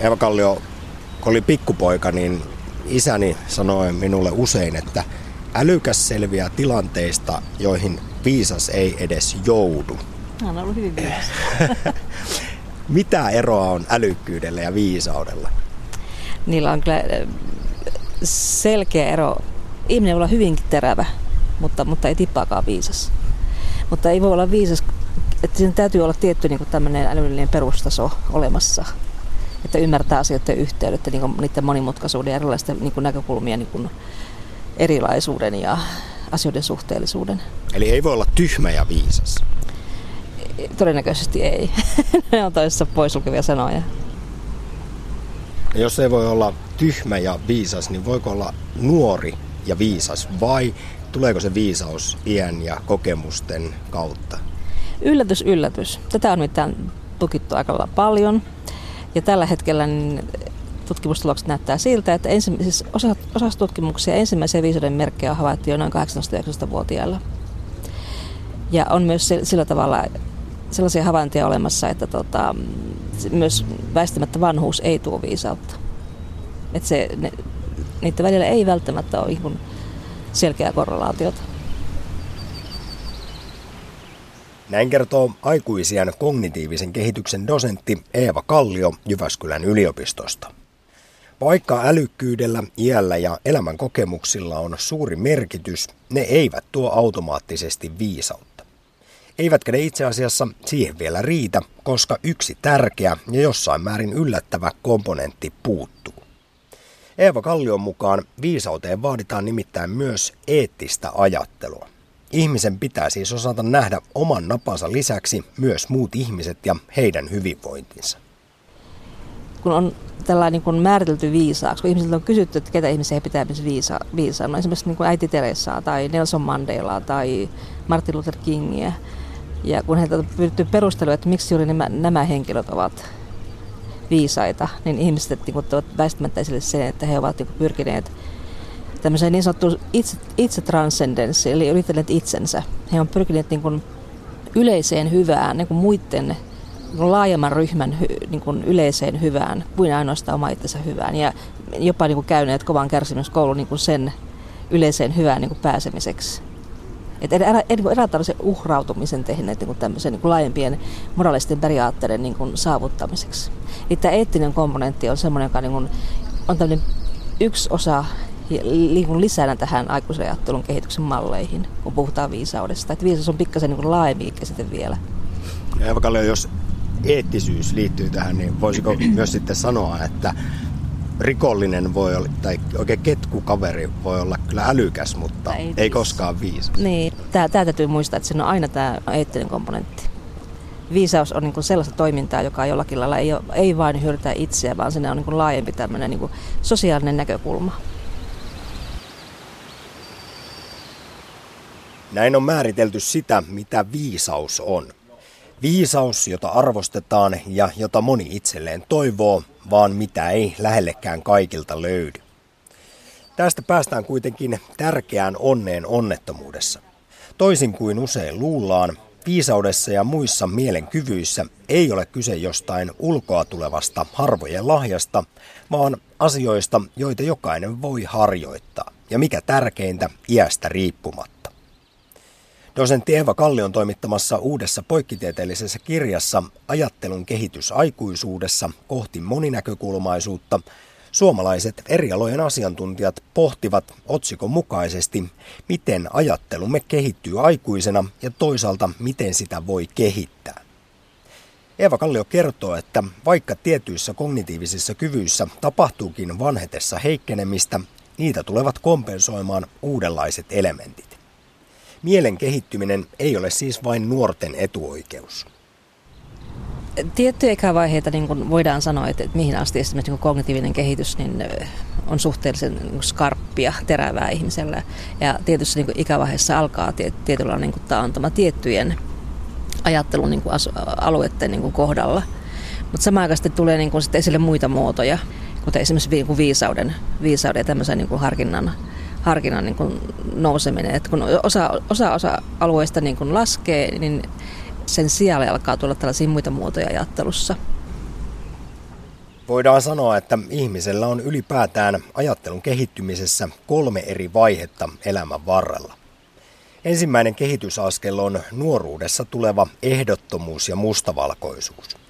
Eeva Kallio, kun oli pikkupoika, niin isäni sanoi minulle usein, että älykäs selviää tilanteista, joihin viisas ei edes joudu. Hän on ollut hyvin viisas. Mitä eroa on älykkyydellä ja viisaudella? Niillä on kyllä selkeä ero. Ihminen voi olla hyvinkin terävä, mutta, mutta ei tippaakaan viisas. Mutta ei voi olla viisas, että siinä täytyy olla tietty niin kuin tämmöinen älyllinen perustaso olemassa. Että ymmärtää asioiden yhteydet ja niin kuin niiden monimutkaisuuden ja erilaisten niin kuin näkökulmien niin kuin erilaisuuden ja asioiden suhteellisuuden. Eli ei voi olla tyhmä ja viisas? Todennäköisesti ei. ne on toisessa poisulkevia sanoja. Ja jos ei voi olla tyhmä ja viisas, niin voiko olla nuori ja viisas vai tuleeko se viisaus iän ja kokemusten kautta? Yllätys, yllätys. Tätä on mitään tukittu aika paljon. Ja tällä hetkellä niin tutkimustulokset näyttää siltä, että siis osa, osassa tutkimuksia ensimmäisiä viisauden merkkejä jo noin 18-19-vuotiailla. Ja on myös sillä tavalla sellaisia havaintoja olemassa, että tota, myös väistämättä vanhuus ei tuo viisautta. Että se, ne, niiden välillä ei välttämättä ole ihan selkeää korrelaatiota. Näin kertoo aikuisien kognitiivisen kehityksen dosentti Eeva Kallio Jyväskylän yliopistosta. Vaikka älykkyydellä, iällä ja elämän kokemuksilla on suuri merkitys, ne eivät tuo automaattisesti viisautta. Eivätkä ne itse asiassa siihen vielä riitä, koska yksi tärkeä ja jossain määrin yllättävä komponentti puuttuu. Eeva Kallion mukaan viisauteen vaaditaan nimittäin myös eettistä ajattelua. Ihmisen pitää siis osata nähdä oman napansa lisäksi myös muut ihmiset ja heidän hyvinvointinsa. Kun on tällainen niin kuin määritelty viisaaksi, kun ihmisiltä on kysytty, että ketä ihmisiä pitää viisa, viisaana, no esimerkiksi niin kuin äiti Teresaa tai Nelson Mandelaa tai Martin Luther Kingiä, ja kun heiltä on pyritty perustelua, että miksi juuri nämä, nämä henkilöt ovat viisaita, niin ihmiset niin ovat väistämättä esille sen, että he ovat niin pyrkineet tämmöiseen niin sanottuun itse, itse transcendenssiin, eli yrittäneet itsensä. He ovat pyrkineet niin kuin yleiseen hyvään, niin kuin muiden niin laajemman ryhmän niin kuin yleiseen hyvään kuin ainoastaan oma itsensä hyvään. Ja jopa niin kuin käyneet kovan kärsimyskoulun niin kuin sen yleiseen hyvään niin kuin pääsemiseksi. Että erä, erä, uhrautumisen tehneet niin tämmöisen niin laajempien moraalisten periaatteiden niin kuin saavuttamiseksi. Eli tämä eettinen komponentti on semmoinen, joka niin kuin, on tämmöinen yksi osa niin kuin lisänä tähän aikuisajattelun kehityksen malleihin, kun puhutaan viisaudesta. Että viisaus on pikkasen niin laajempi käsite vielä. Eva Kallio, jos eettisyys liittyy tähän, niin voisiko myös sitten sanoa, että rikollinen voi olla, tai oikein ketkukaveri voi olla kyllä älykäs, mutta ei, ei koskaan viisas. Niin, tämä, tämä täytyy muistaa, että siinä on aina tämä eettinen komponentti. Viisaus on niin sellaista toimintaa, joka jollakin lailla ei, ole, ei vain hyödytä itseä, vaan siinä on niin laajempi tämmöinen niin sosiaalinen näkökulma. Näin on määritelty sitä, mitä viisaus on. Viisaus, jota arvostetaan ja jota moni itselleen toivoo, vaan mitä ei lähellekään kaikilta löydy. Tästä päästään kuitenkin tärkeään onneen onnettomuudessa. Toisin kuin usein luullaan, viisaudessa ja muissa mielenkyvyissä ei ole kyse jostain ulkoa tulevasta harvojen lahjasta, vaan asioista, joita jokainen voi harjoittaa, ja mikä tärkeintä, iästä riippumatta. Dosentti Eva Kallion toimittamassa uudessa poikkitieteellisessä kirjassa Ajattelun kehitys aikuisuudessa kohti moninäkökulmaisuutta suomalaiset eri alojen asiantuntijat pohtivat otsikon mukaisesti, miten ajattelumme kehittyy aikuisena ja toisaalta miten sitä voi kehittää. Eeva Kallio kertoo, että vaikka tietyissä kognitiivisissa kyvyissä tapahtuukin vanhetessa heikkenemistä, niitä tulevat kompensoimaan uudenlaiset elementit. Mielen kehittyminen ei ole siis vain nuorten etuoikeus. Tiettyjä ikävaiheita niin kuin voidaan sanoa, että, että mihin asti esimerkiksi niin kognitiivinen kehitys niin on suhteellisen niin skarppia, terävää ihmisellä. Ja tietyssä niin ikävaiheessa alkaa tietyllä niin kuin taantuma tiettyjen ajattelun niin kuin alueiden niin kuin kohdalla. Mutta samaan aikaan tulee niin kuin sitten esille muita muotoja, kuten esimerkiksi niin viisauden, viisauden ja tämmöisen niin kuin harkinnan harkinnan niin kuin nouseminen. että kun osa, osa, osa alueista niin kuin laskee, niin sen sijalle alkaa tulla tällaisia muita muotoja ajattelussa. Voidaan sanoa, että ihmisellä on ylipäätään ajattelun kehittymisessä kolme eri vaihetta elämän varrella. Ensimmäinen kehitysaskel on nuoruudessa tuleva ehdottomuus ja mustavalkoisuus.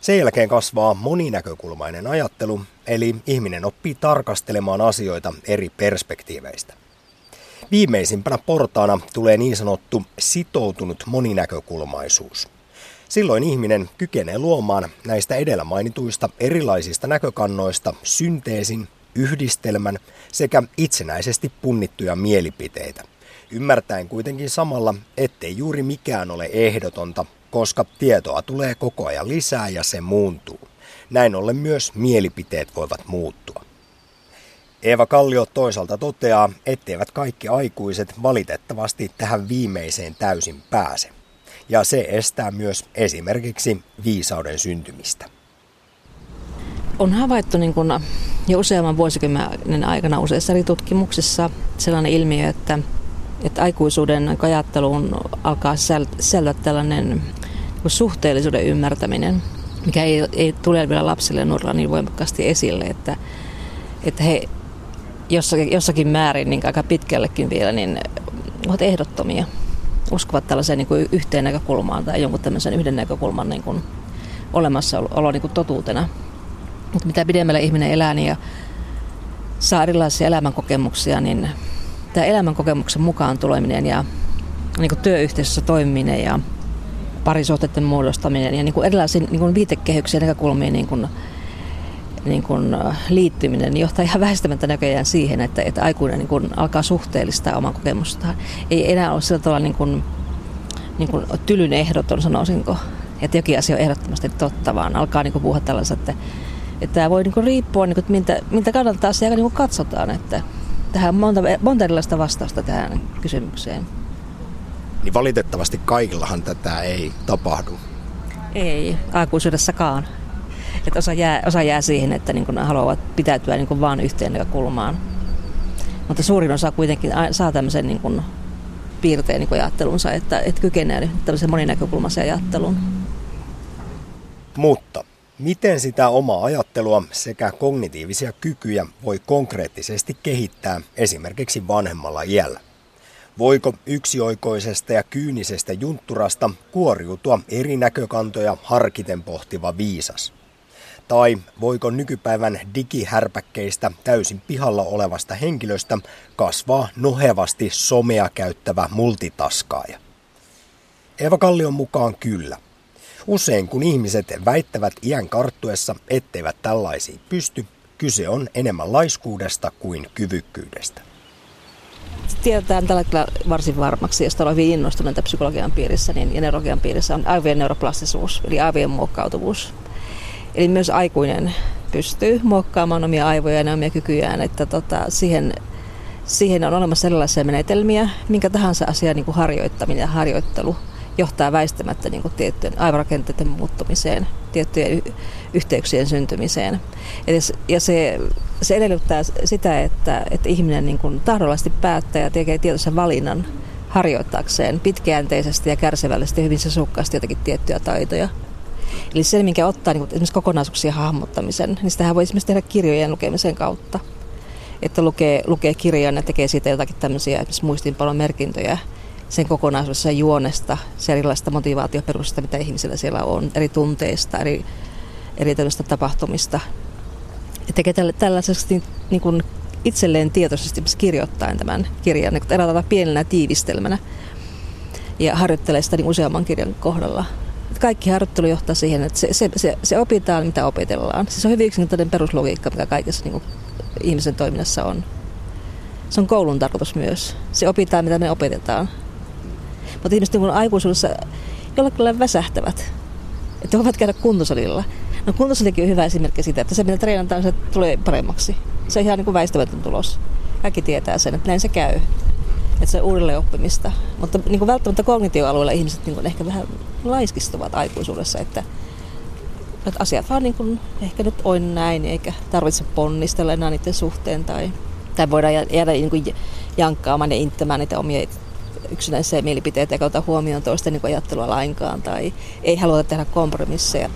Sen jälkeen kasvaa moninäkökulmainen ajattelu, eli ihminen oppii tarkastelemaan asioita eri perspektiiveistä. Viimeisimpänä portaana tulee niin sanottu sitoutunut moninäkökulmaisuus. Silloin ihminen kykenee luomaan näistä edellä mainituista erilaisista näkökannoista synteesin, yhdistelmän sekä itsenäisesti punnittuja mielipiteitä. Ymmärtäen kuitenkin samalla, ettei juuri mikään ole ehdotonta, koska tietoa tulee koko ajan lisää ja se muuntuu. Näin ollen myös mielipiteet voivat muuttua. Eeva Kallio toisaalta toteaa, etteivät kaikki aikuiset valitettavasti tähän viimeiseen täysin pääse. Ja se estää myös esimerkiksi viisauden syntymistä. On havaittu niin kuin jo useamman vuosikymmenen aikana useissa eri tutkimuksissa sellainen ilmiö, että, että aikuisuuden ajatteluun alkaa sisältyä tällainen niin suhteellisuuden ymmärtäminen, mikä ei, ei tule vielä lapsille ja nuorilla niin voimakkaasti esille, että, että he jossakin, jossakin määrin niin aika pitkällekin vielä niin ovat ehdottomia. Uskovat tällaiseen niin kuin yhteen näkökulmaan tai jonkun tämmöisen yhden näkökulman niin kuin olemassaolo niin kuin totuutena. Mutta mitä pidemmälle ihminen elää niin ja saa erilaisia elämänkokemuksia, niin tämä elämänkokemuksen mukaan tuleminen ja niin kuin työyhteisössä toimiminen ja parisuhteiden muodostaminen ja niin kuin erilaisiin niin kuin viitekehyksiä näkökulmiin niin kuin niin kuin liittyminen niin johtaa ihan väistämättä näköjään siihen, että, että aikuinen niin kuin alkaa suhteellistaa oman kokemustaan. Ei enää ole sillä tavalla niin kuin, niin kuin tylyn ehdoton, sanoisinko, että jokin asia on ehdottomasti totta, vaan alkaa niin kuin puhua tällaista, että, että tämä voi niin kuin riippua, niin kuin, että miltä, miltä kannalta asiaa niin katsotaan, että tähän on monta, monta erilaista vastausta tähän kysymykseen. Niin valitettavasti kaikillahan tätä ei tapahdu. Ei, aikuisuudessakaan. Että osa jää, osa jää siihen, että niin kuin haluavat pitäytyä niin kuin vaan yhteen näkökulmaan. Mutta suurin osa kuitenkin saa tämmöisen niin kuin piirteen niin kuin ajattelunsa, että, että kykenee tämmöisen moninäkökulmaisen ajattelun. Mutta miten sitä omaa ajattelua sekä kognitiivisia kykyjä voi konkreettisesti kehittää esimerkiksi vanhemmalla iällä? Voiko yksioikoisesta ja kyynisestä juntturasta kuoriutua eri näkökantoja harkiten pohtiva viisas? Tai voiko nykypäivän digihärpäkkeistä täysin pihalla olevasta henkilöstä kasvaa nohevasti somea käyttävä multitaskaaja? Eva Kallion mukaan kyllä. Usein kun ihmiset väittävät iän karttuessa, etteivät tällaisiin pysty, kyse on enemmän laiskuudesta kuin kyvykkyydestä. Tiedetään tällä hetkellä varsin varmaksi, josta olen hyvin innostuneita psykologian piirissä niin, neurologian piirissä on aivojen neuroplastisuus, eli aivojen muokkautuvuus. Eli myös aikuinen pystyy muokkaamaan omia aivoja ja omia kykyjään, että tota, siihen, siihen on olemassa erilaisia menetelmiä, minkä tahansa asian niin kuin harjoittaminen ja harjoittelu johtaa väistämättä niin kuin tiettyjen aivorakenteiden muuttumiseen, tiettyjen y- yhteyksien syntymiseen. Ja se, se edellyttää sitä, että, että ihminen niin kuin tahdollisesti päättää ja tekee tietoisen valinnan harjoittaakseen pitkäjänteisesti ja kärsivällisesti hyvin sesukkaasti jotakin tiettyjä taitoja. Eli se, minkä ottaa niin esimerkiksi kokonaisuuksien hahmottamisen, niin sitähän voi esimerkiksi tehdä kirjojen lukemisen kautta. Että lukee, lukee kirjan ja tekee siitä jotakin tämmöisiä esimerkiksi muistiinpalon merkintöjä sen kokonaisuudessa juonesta, se erilaista motivaatioperustasta, mitä ihmisillä siellä on, eri tunteista, eri, eri tapahtumista. Ja tekee tällaisesti niin, kuin itselleen tietoisesti kirjoittaen tämän kirjan niin eräällä pienenä tiivistelmänä ja harjoittelee sitä niin useamman kirjan kohdalla kaikki harjoittelu johtaa siihen, että se, se, se, se opitaan, mitä opitellaan. Se on hyvin yksinkertainen peruslogiikka, mikä kaikessa niin kuin, ihmisen toiminnassa on. Se on koulun tarkoitus myös. Se opitaan, mitä me opetetaan. Mutta ihmiset niin aikuisuudessa jollakin väsähtävät. Että voivat käydä kuntosalilla. No kuntosalikin on hyvä esimerkki siitä, että se mitä treenataan, se tulee paremmaksi. Se on ihan niin kuin väistämätön tulos. Kaikki tietää sen, että näin se käy että se on uudelleen oppimista. Mutta niin kuin välttämättä kognitioalueella ihmiset niin kuin ehkä vähän laiskistuvat aikuisuudessa, että, että asiat vaan niin kuin, ehkä nyt on näin, eikä tarvitse ponnistella enää niiden suhteen tai, tai voidaan jäädä niin kuin jankkaamaan ja inttämään niitä omia yksinäisiä mielipiteitä eikä ota huomioon toisten niin ajattelua lainkaan tai ei haluta tehdä kompromisseja